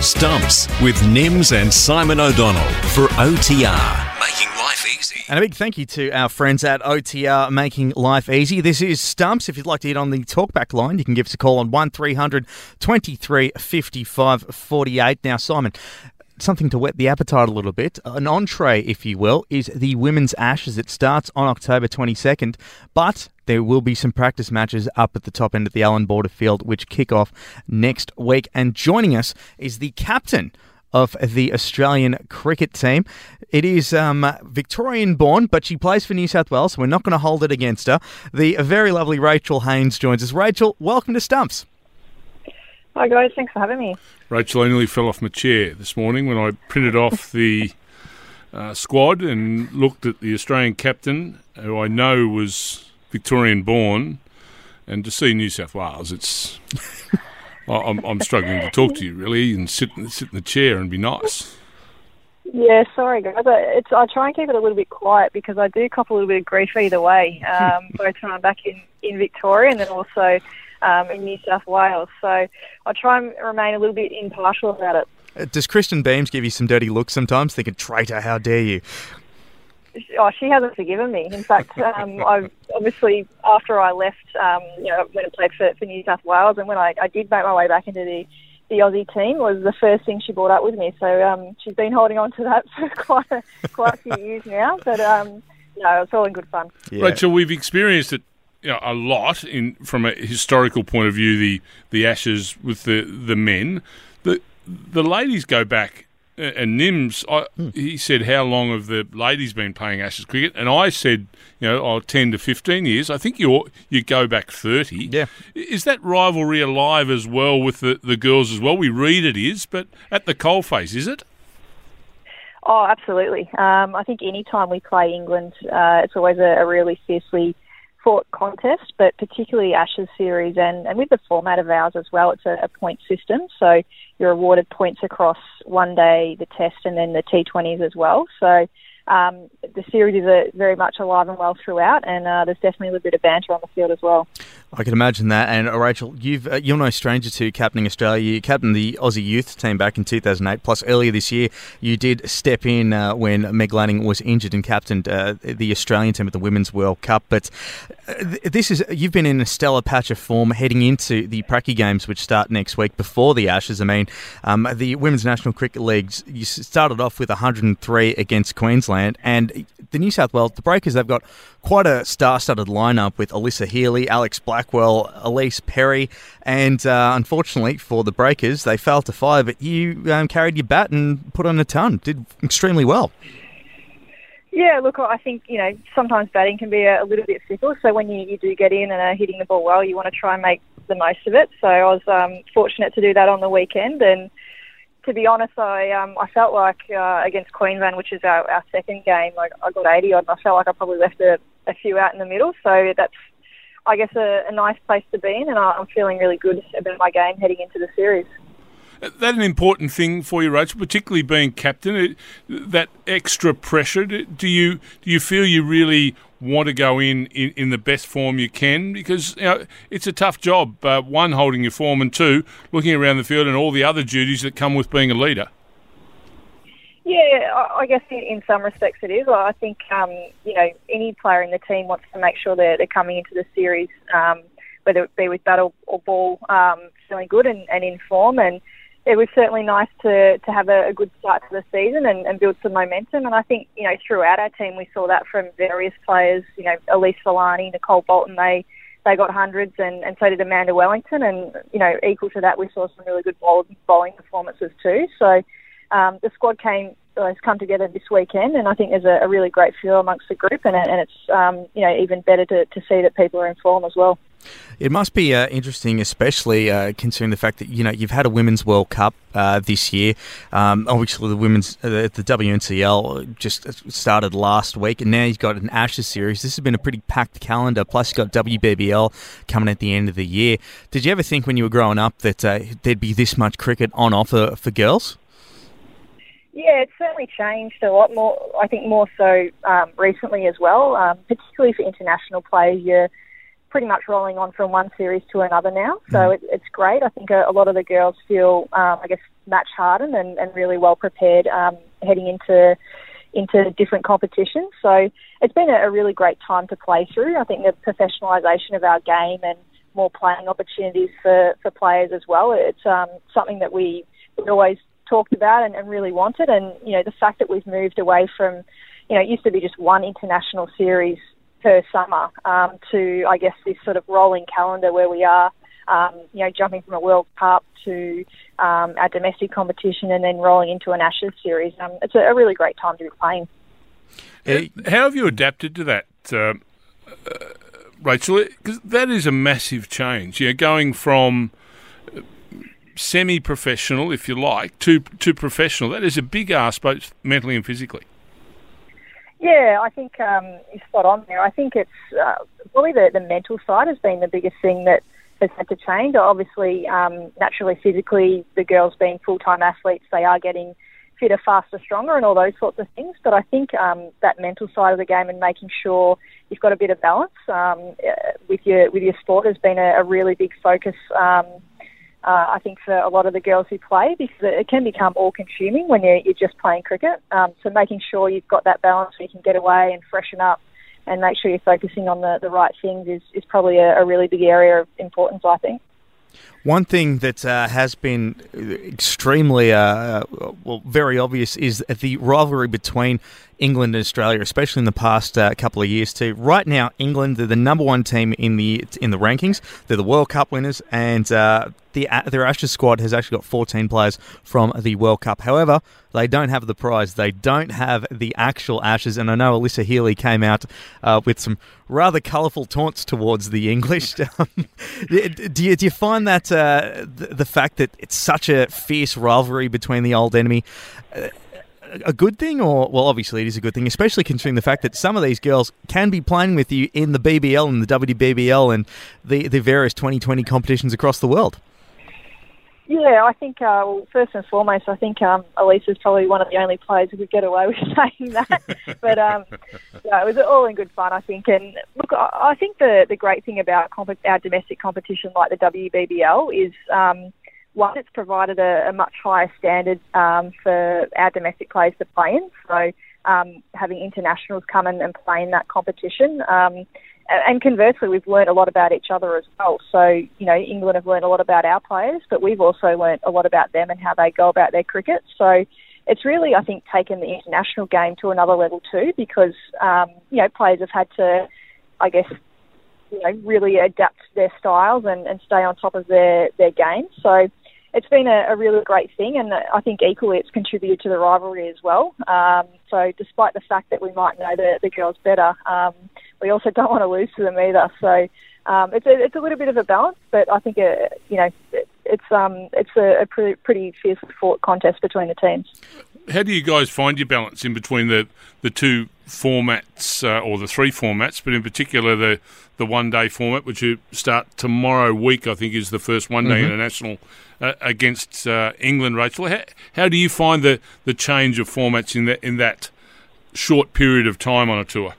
Stumps with Nims and Simon O'Donnell for OTR, making life easy. And a big thank you to our friends at OTR Making Life Easy. This is Stumps. If you'd like to hit on the talkback line, you can give us a call on 1300 23 55 48. Now, Simon, something to whet the appetite a little bit. An entree, if you will, is the Women's Ashes. It starts on October 22nd, but there will be some practice matches up at the top end of the Allan Border Field, which kick off next week. And joining us is the captain of the Australian cricket team. It is um, Victorian born, but she plays for New South Wales, so we're not going to hold it against her. The very lovely Rachael Haynes joins us. Rachael, welcome to Stumps. Hi guys, thanks for having me. Rachael, I nearly fell off my chair this morning when I printed off the uh, squad and looked at the Australian captain, who I know was Victorian born, and to see New South Wales, it's. I'm, I'm struggling to talk to you really, and sit sit in the chair and be nice. Yeah, sorry guys. It's I try and keep it a little bit quiet because I do cop a little bit of grief either way, um, both when I'm back in in Victoria and then also um, in New South Wales. So I try and remain a little bit impartial about it. Uh, Does Kristen Beams give you some dirty looks sometimes, thinking, traitor, how dare you? Oh, she hasn't forgiven me. In fact, um, I obviously after I left, um, you know, when I played for, for New South Wales, and when I, I did make my way back into the the Aussie team was the first thing she brought up with me. So um, she's been holding on to that for quite a, quite a few years now. But um, no, it's all in good fun. Yeah. Rachael, we've experienced it you know, a lot in from a historical point of view. The the Ashes with the the men, the the ladies go back. uh, And Nims, I, he said, "How long have the ladies been playing Ashes cricket?" And I said, "You know, oh, 10 to fifteen years. I think you you go back thirty. Yeah. Is that rivalry alive as well with the, the girls as well? We read it is, but at the coalface, is it? Oh, absolutely. Um, I think any time we play England, uh, it's always a, a really fiercely contest, but particularly Ashes series and, and with the format of ours as well, it's a, a point system. So you're awarded points across one day, the test, and then the T20s as well. So um, the series is a, very much alive and well throughout, and uh, there's definitely a little bit of banter on the field as well. I can imagine that. And uh, Rachael, you've uh, you're no stranger to captaining Australia. You captained the Aussie youth team back in 2008. Plus, earlier this year, you did step in uh, when Meg Lanning was injured and captained uh, the Australian team at the Women's World Cup. But uh, th- this is you've been in a stellar patch of form heading into the Pracky Games, which start next week before the Ashes. I mean, um, the Women's National Cricket Leagues. You started off with 103 against Queensland, and the New South Wales, the Breakers, they've got quite a star-studded lineup with Alyssa Healy, Alex Blackwell, Ellyse Perry, and uh, unfortunately for the Breakers, they failed to fire. But you um, carried your bat and put on a ton. Did extremely well. Yeah, look, I think, you know, sometimes batting can be a, a little bit fickle. So when you, you do get in and are hitting the ball well, you want to try and make the most of it. So I was um, fortunate to do that on the weekend. And to be honest, I um, I felt like uh, against Queensland, which is our, our second game, like I got 80 odd, and I felt like I probably left a, a few out in the middle. So that's, I guess, a, a nice place to be in. And I'm feeling really good about my game heading into the series. That an important thing for you, Rachael, particularly being captain? It, that extra pressure. Do you do you feel you really want to go in, in, in the best form you can? Because you know, it's a tough job. Uh, one, holding your form, and two, looking around the field and all the other duties that come with being a leader. Yeah, I guess in, in some respects it is. I think um, you know any player in the team wants to make sure they're, they're coming into the series, um, whether it be with bat or, or ball, um, feeling good and, and in form. And it was certainly nice to to have a, a good start to the season and, and build some momentum. And I think you know throughout our team we saw that from various players. You know, Elyse Villani, Nicole Bolton, they they got hundreds, and, and so did Amanda Wellington. And you know, equal to that, we saw some really good bowling performances too. So um, the squad came has come together this weekend, and I think there's a, a really great feel amongst the group, and, and it's um, you know even better to, to see that people are in form as well. It must be uh, interesting, especially uh, considering the fact that you know you've had a Women's World Cup uh, this year. Um, obviously, the women's uh, the WNCL just started last week, and now you've got an Ashes series. This has been a pretty packed calendar. Plus, you've got WBBL coming at the end of the year. Did you ever think when you were growing up that uh, there'd be this much cricket on offer for girls? Yeah, it's certainly changed a lot more. I think more so um, recently as well, um, particularly for international players. You're pretty much rolling on from one series to another now. So mm. it, it's great. I think a, a, lot of the girls feel, um, I guess, match hardened and, and really well prepared um, heading into into different competitions. So it's been a, a really great time to play through. I think the professionalisation of our game and more playing opportunities for, for players as well. It's um, something that we, we always talked about and, and really wanted. And, you know, the fact that we've moved away from, you know, it used to be just one international series per summer um, to, I guess, this sort of rolling calendar where we are, um, you know, jumping from a World Cup to um, our domestic competition and then rolling into an Ashes series. Um, it's a, a, really great time to be playing. How have you adapted to that, uh, uh, Rachael? Because that is a massive change. You know, going from semi-professional, if you like, to to professional. That is a big ask, both mentally and physically. Yeah, I think um, you're spot on there. I think it's uh, probably the, the mental side has been the biggest thing that has had to change. Obviously, um, naturally, physically, the girls being full time athletes, they are getting fitter, faster, stronger, and all those sorts of things. But I think um, that mental side of the game and making sure you've got a bit of balance um, uh, with your with your sport has been a, a really big focus. Um, uh, I think for a lot of the girls who play because it can become all consuming when you're, you're just playing cricket. Um, so making sure you've got that balance so you can get away and freshen up and make sure you're focusing on the, the right things is, is probably a, a really big area of importance, I think. One thing that uh, has been extremely, uh, well, very obvious is the rivalry between England and Australia, especially in the past uh, couple of years too. Right now, England they're the number one team in the in the rankings. They're the World Cup winners, and uh, the their Ashes squad has actually got 14 players from the World Cup. However, they don't have the prize. They don't have the actual Ashes. And I know Alyssa Healy came out uh, with some rather colourful taunts towards the English. Um, do, you, do you find that uh, the, the, fact that it's such a fierce rivalry between the old enemy? A good thing, or well, obviously it is a good thing, especially considering the fact that some of these girls can be playing with you in the BBL and the WBBL and the the various 2020 competitions across the world. Yeah, I think, uh, well, first and foremost, I think um, Elise is probably one of the only players who could get away with saying that. but um, yeah, it was all in good fun, I think. And look, I, I think the, the great thing about comp- our domestic competition like the WBBL is um, one, it's provided a, a much higher standard um, for our domestic players to play in. So um, having internationals come in and play in that competition. Um, and conversely, we've learned a lot about each other as well. So, you know, England have learned a lot about our players, but we've also learned a lot about them and how they go about their cricket. So, it's really, I think, taken the international game to another level too, because um, you know players have had to, I guess, you know, really adapt their styles and, and stay on top of their their game. So it's been a, a, really great thing, and I think equally it's contributed to the rivalry as well. Um, so, despite the fact that we might know the, the girls better, um, we also don't want to lose to them either. So, um, it's a, it's a little bit of a balance, but I think uh, you know it, it's um it's a, a pretty, pretty fierce fought contest between the teams. How do you guys find your balance in between the the two formats uh, or the three formats, but in particular the the one day format, which you start tomorrow week, I think is the first one day mm-hmm. international uh, against uh, England. Rachael, how, how do you find the, the change of formats in that in that short period of time on a tour?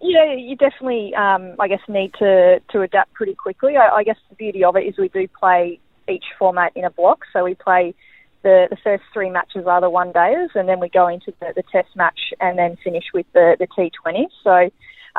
Yeah, you definitely, um, I guess, need to, to adapt pretty quickly. I, I guess the beauty of it is we do play each format in a block. So we play the, the first three matches are the one days, and then we go into the, the test match and then finish with the, the T20. So,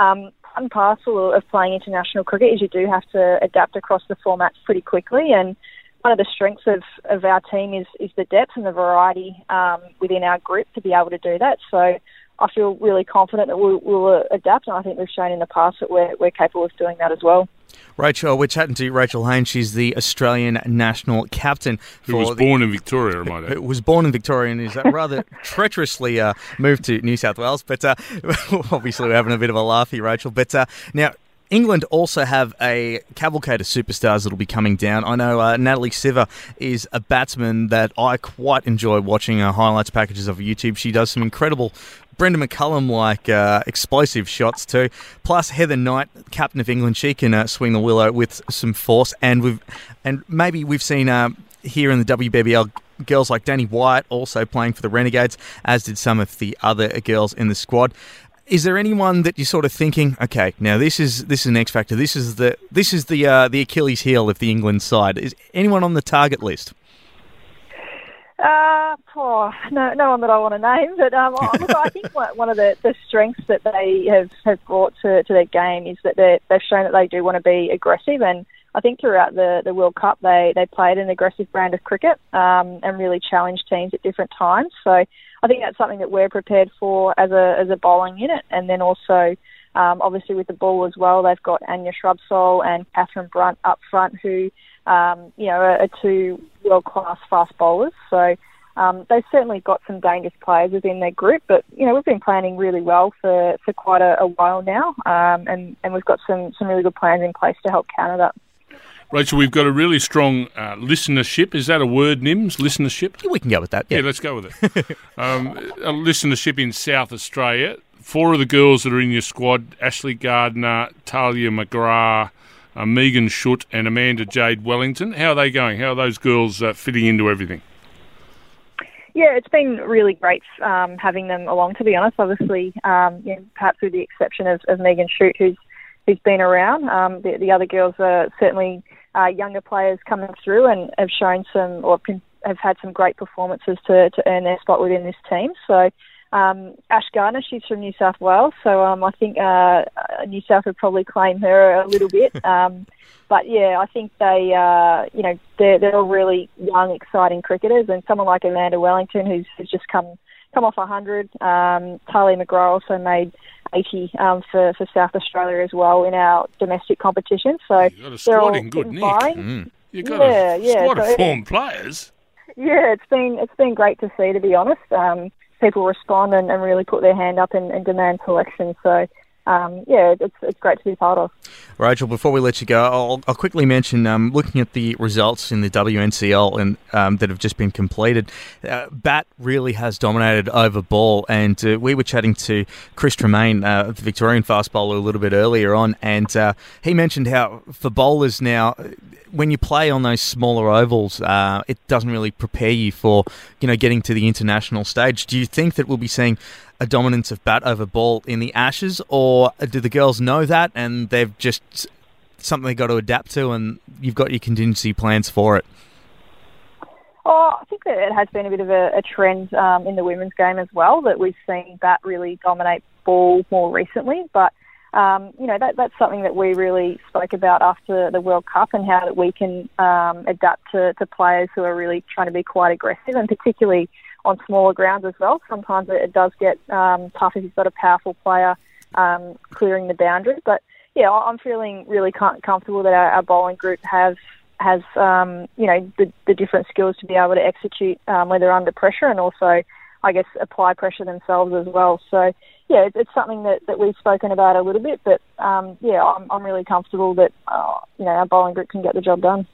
um, part and parcel of playing international cricket is you do have to adapt across the formats pretty quickly. And one of the strengths of, of our team is, is the depth and the variety um, within our group to be able to do that. So, I feel really confident that we'll, we'll, adapt, and I think we've shown in the past that we're, we're capable of doing that as well. Rachael, we're chatting to Rachael Haynes. She's the Australian national captain. Who was born in Victoria, I Who was born in Victoria and is uh, rather treacherously uh, moved to New South Wales. But uh, obviously, we're having a bit of a laugh here, Rachael. But uh, now, England also have a cavalcade of superstars that'll be coming down. I know uh, Natalie Sciver is a batsman that I quite enjoy watching uh, highlights packages of YouTube. She does some incredible Brendon McCullum like uh, explosive shots too. Plus Heather Knight, captain of England, she can uh, swing the willow with some force. And we've and maybe we've seen uh, here in the WBBL girls like Danni Wyatt also playing for the Renegades, as did some of the other girls in the squad is there anyone that you're sort of thinking, okay, now this is this is an X factor. This is the this is the uh, the Achilles heel of the England side. Is anyone on the target list? Uh, oh, no, no one that I want to name, but um, look, I think one of the, the strengths that they have, have brought to, to their game is that they've shown that they do want to be aggressive, and I think throughout the, the World Cup they, they played an aggressive brand of cricket um, and really challenged teams at different times. So I think that's something that we're prepared for as a as a bowling unit, and then also. Um, obviously, with the ball as well, they've got Anya Shrubsole and Katherine Brunt up front, who um, you know, are, are two world class fast bowlers. So um, they've certainly got some dangerous players within their group, but you know we've been planning really well for, for quite a, a while now, um, and and we've got some some really good plans in place to help counter that. Rachael, we've got a really strong uh, listenership. Is that a word, Nims? Listenership? Yeah, we can go with that. Yeah, yeah let's go with it. um, a listenership in South Australia. Four of the girls that are in your squad: Ashleigh Gardner, Tahlia McGrath, uh, Megan Schutt and Amanda Jade Wellington. How are they going? How are those girls uh, fitting into everything? Yeah, it's been really great um, having them along. To be honest, obviously, um, perhaps with the exception of, of Megan Schutt, who's who's been around. Um, the, the, other girls are certainly uh, younger players coming through and have shown some or have had some great performances to, to earn their spot within this team. So um, Ash Gardner, she's from New South Wales, so um, I think uh, New South would probably claim her a little bit. Um, but yeah, I think they, uh, you know, they're, they're all really young, exciting cricketers, and someone like Amanda Wellington, who's, who's just come come off 100. Um, Tahlia McGrath also made 80 um, for, for South Australia as well in our domestic competition. So you got a squad in good nick. Mm. You got yeah, a yeah, squad so of form players. Yeah, it's been it's been great to see, to be honest. Um, people respond and, and really put their hand up and, and demand selection. So um, yeah, it's, it's great to be part of. Rachael, before we let you go, I'll, I'll quickly mention um, looking at the results in the WNCL and um, that have just been completed. Uh, Bat really has dominated over ball, and uh, we were chatting to Chris Tremain, uh, the Victorian fast bowler, a little bit earlier on, and uh, he mentioned how for bowlers now, when you play on those smaller ovals, uh, it doesn't really prepare you for you know getting to the international stage. Do you think that we'll be seeing a dominance of bat over ball in the Ashes, or do the girls know that and they've just something they got to adapt to, and you've got your contingency plans for it? Oh, I think that it has been a bit of a, a trend um, in the women's game as well that we've seen bat really dominate ball more recently, but. Um, you know that that's something that we really spoke about after the World Cup and how that we can um, adapt to, to players who are really trying to be quite aggressive and particularly on smaller grounds as well. Sometimes it, does get um, tough if you've got a powerful player um, clearing the boundary. But yeah, I'm feeling really comfortable that our, our bowling group has has um, you know the, the different skills to be able to execute um, when they're under pressure and also I guess apply pressure themselves as well. So yeah, it's, something that, that we've spoken about a little bit, but um, yeah, I'm, I'm really comfortable that uh, you know our bowling group can get the job done.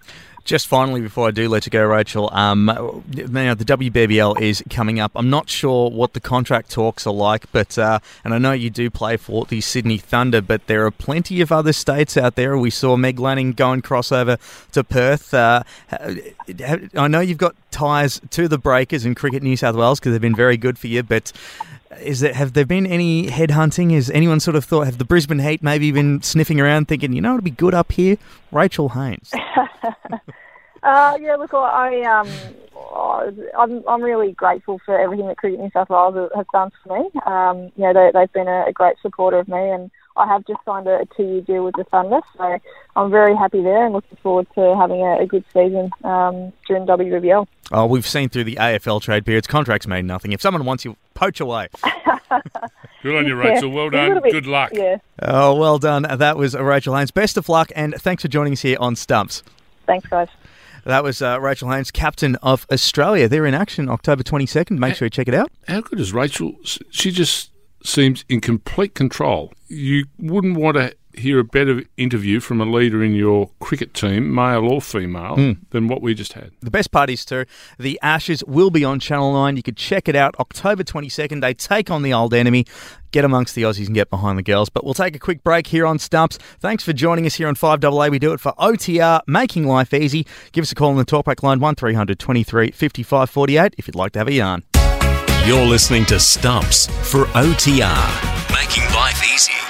Just finally, before I do let you go, Rachael, um, now the WBBL is coming up. I'm not sure what the contract talks are like, but uh, and I know you do play for the Sydney Thunder, but there are plenty of other states out there. We saw Meg Lanning go and cross over to Perth. Uh, I know you've got ties to the Breakers in Cricket New South Wales because they've been very good for you, but is there have there been any headhunting? Has anyone sort of thought have the Brisbane Heat maybe been sniffing around thinking, you know, it'd be good up here? Rachael Haynes. uh, yeah, look, I um, I'm I'm really grateful for everything that Cricket New South Wales has done for me. Um, you know, they, they've been a, a great supporter of me, and I have just signed a, a two-year deal with the Thunder, so I'm very happy there and looking forward to having a, a good season um, during WBBL. Oh, we've seen through the AFL trade periods, contracts mean nothing. If someone wants you, poach away. good on you, Rachael. Well done. Good luck. Yeah. Oh, well done. That was Rachael Haynes. Best of luck, and thanks for joining us here on Stumps. Thanks, guys. That was uh, Rachael Haynes, captain of Australia. They're in action October 22nd. Make sure you check it out. How good is Rachael? She just seems in complete control. You wouldn't want to hear a better interview from a leader in your cricket team, male or female, mm. than what we just had. The best part is, too, the Ashes will be on Channel 9. You could check it out October 22nd. They take on the old enemy. Get amongst the Aussies and get behind the girls. But we'll take a quick break here on Stumps. Thanks for joining us here on 5AA. We do it for OTR, making life easy. Give us a call on the talkback line 1300 23 55 48 if you'd like to have a yarn. You're listening to Stumps for OTR. making life easy.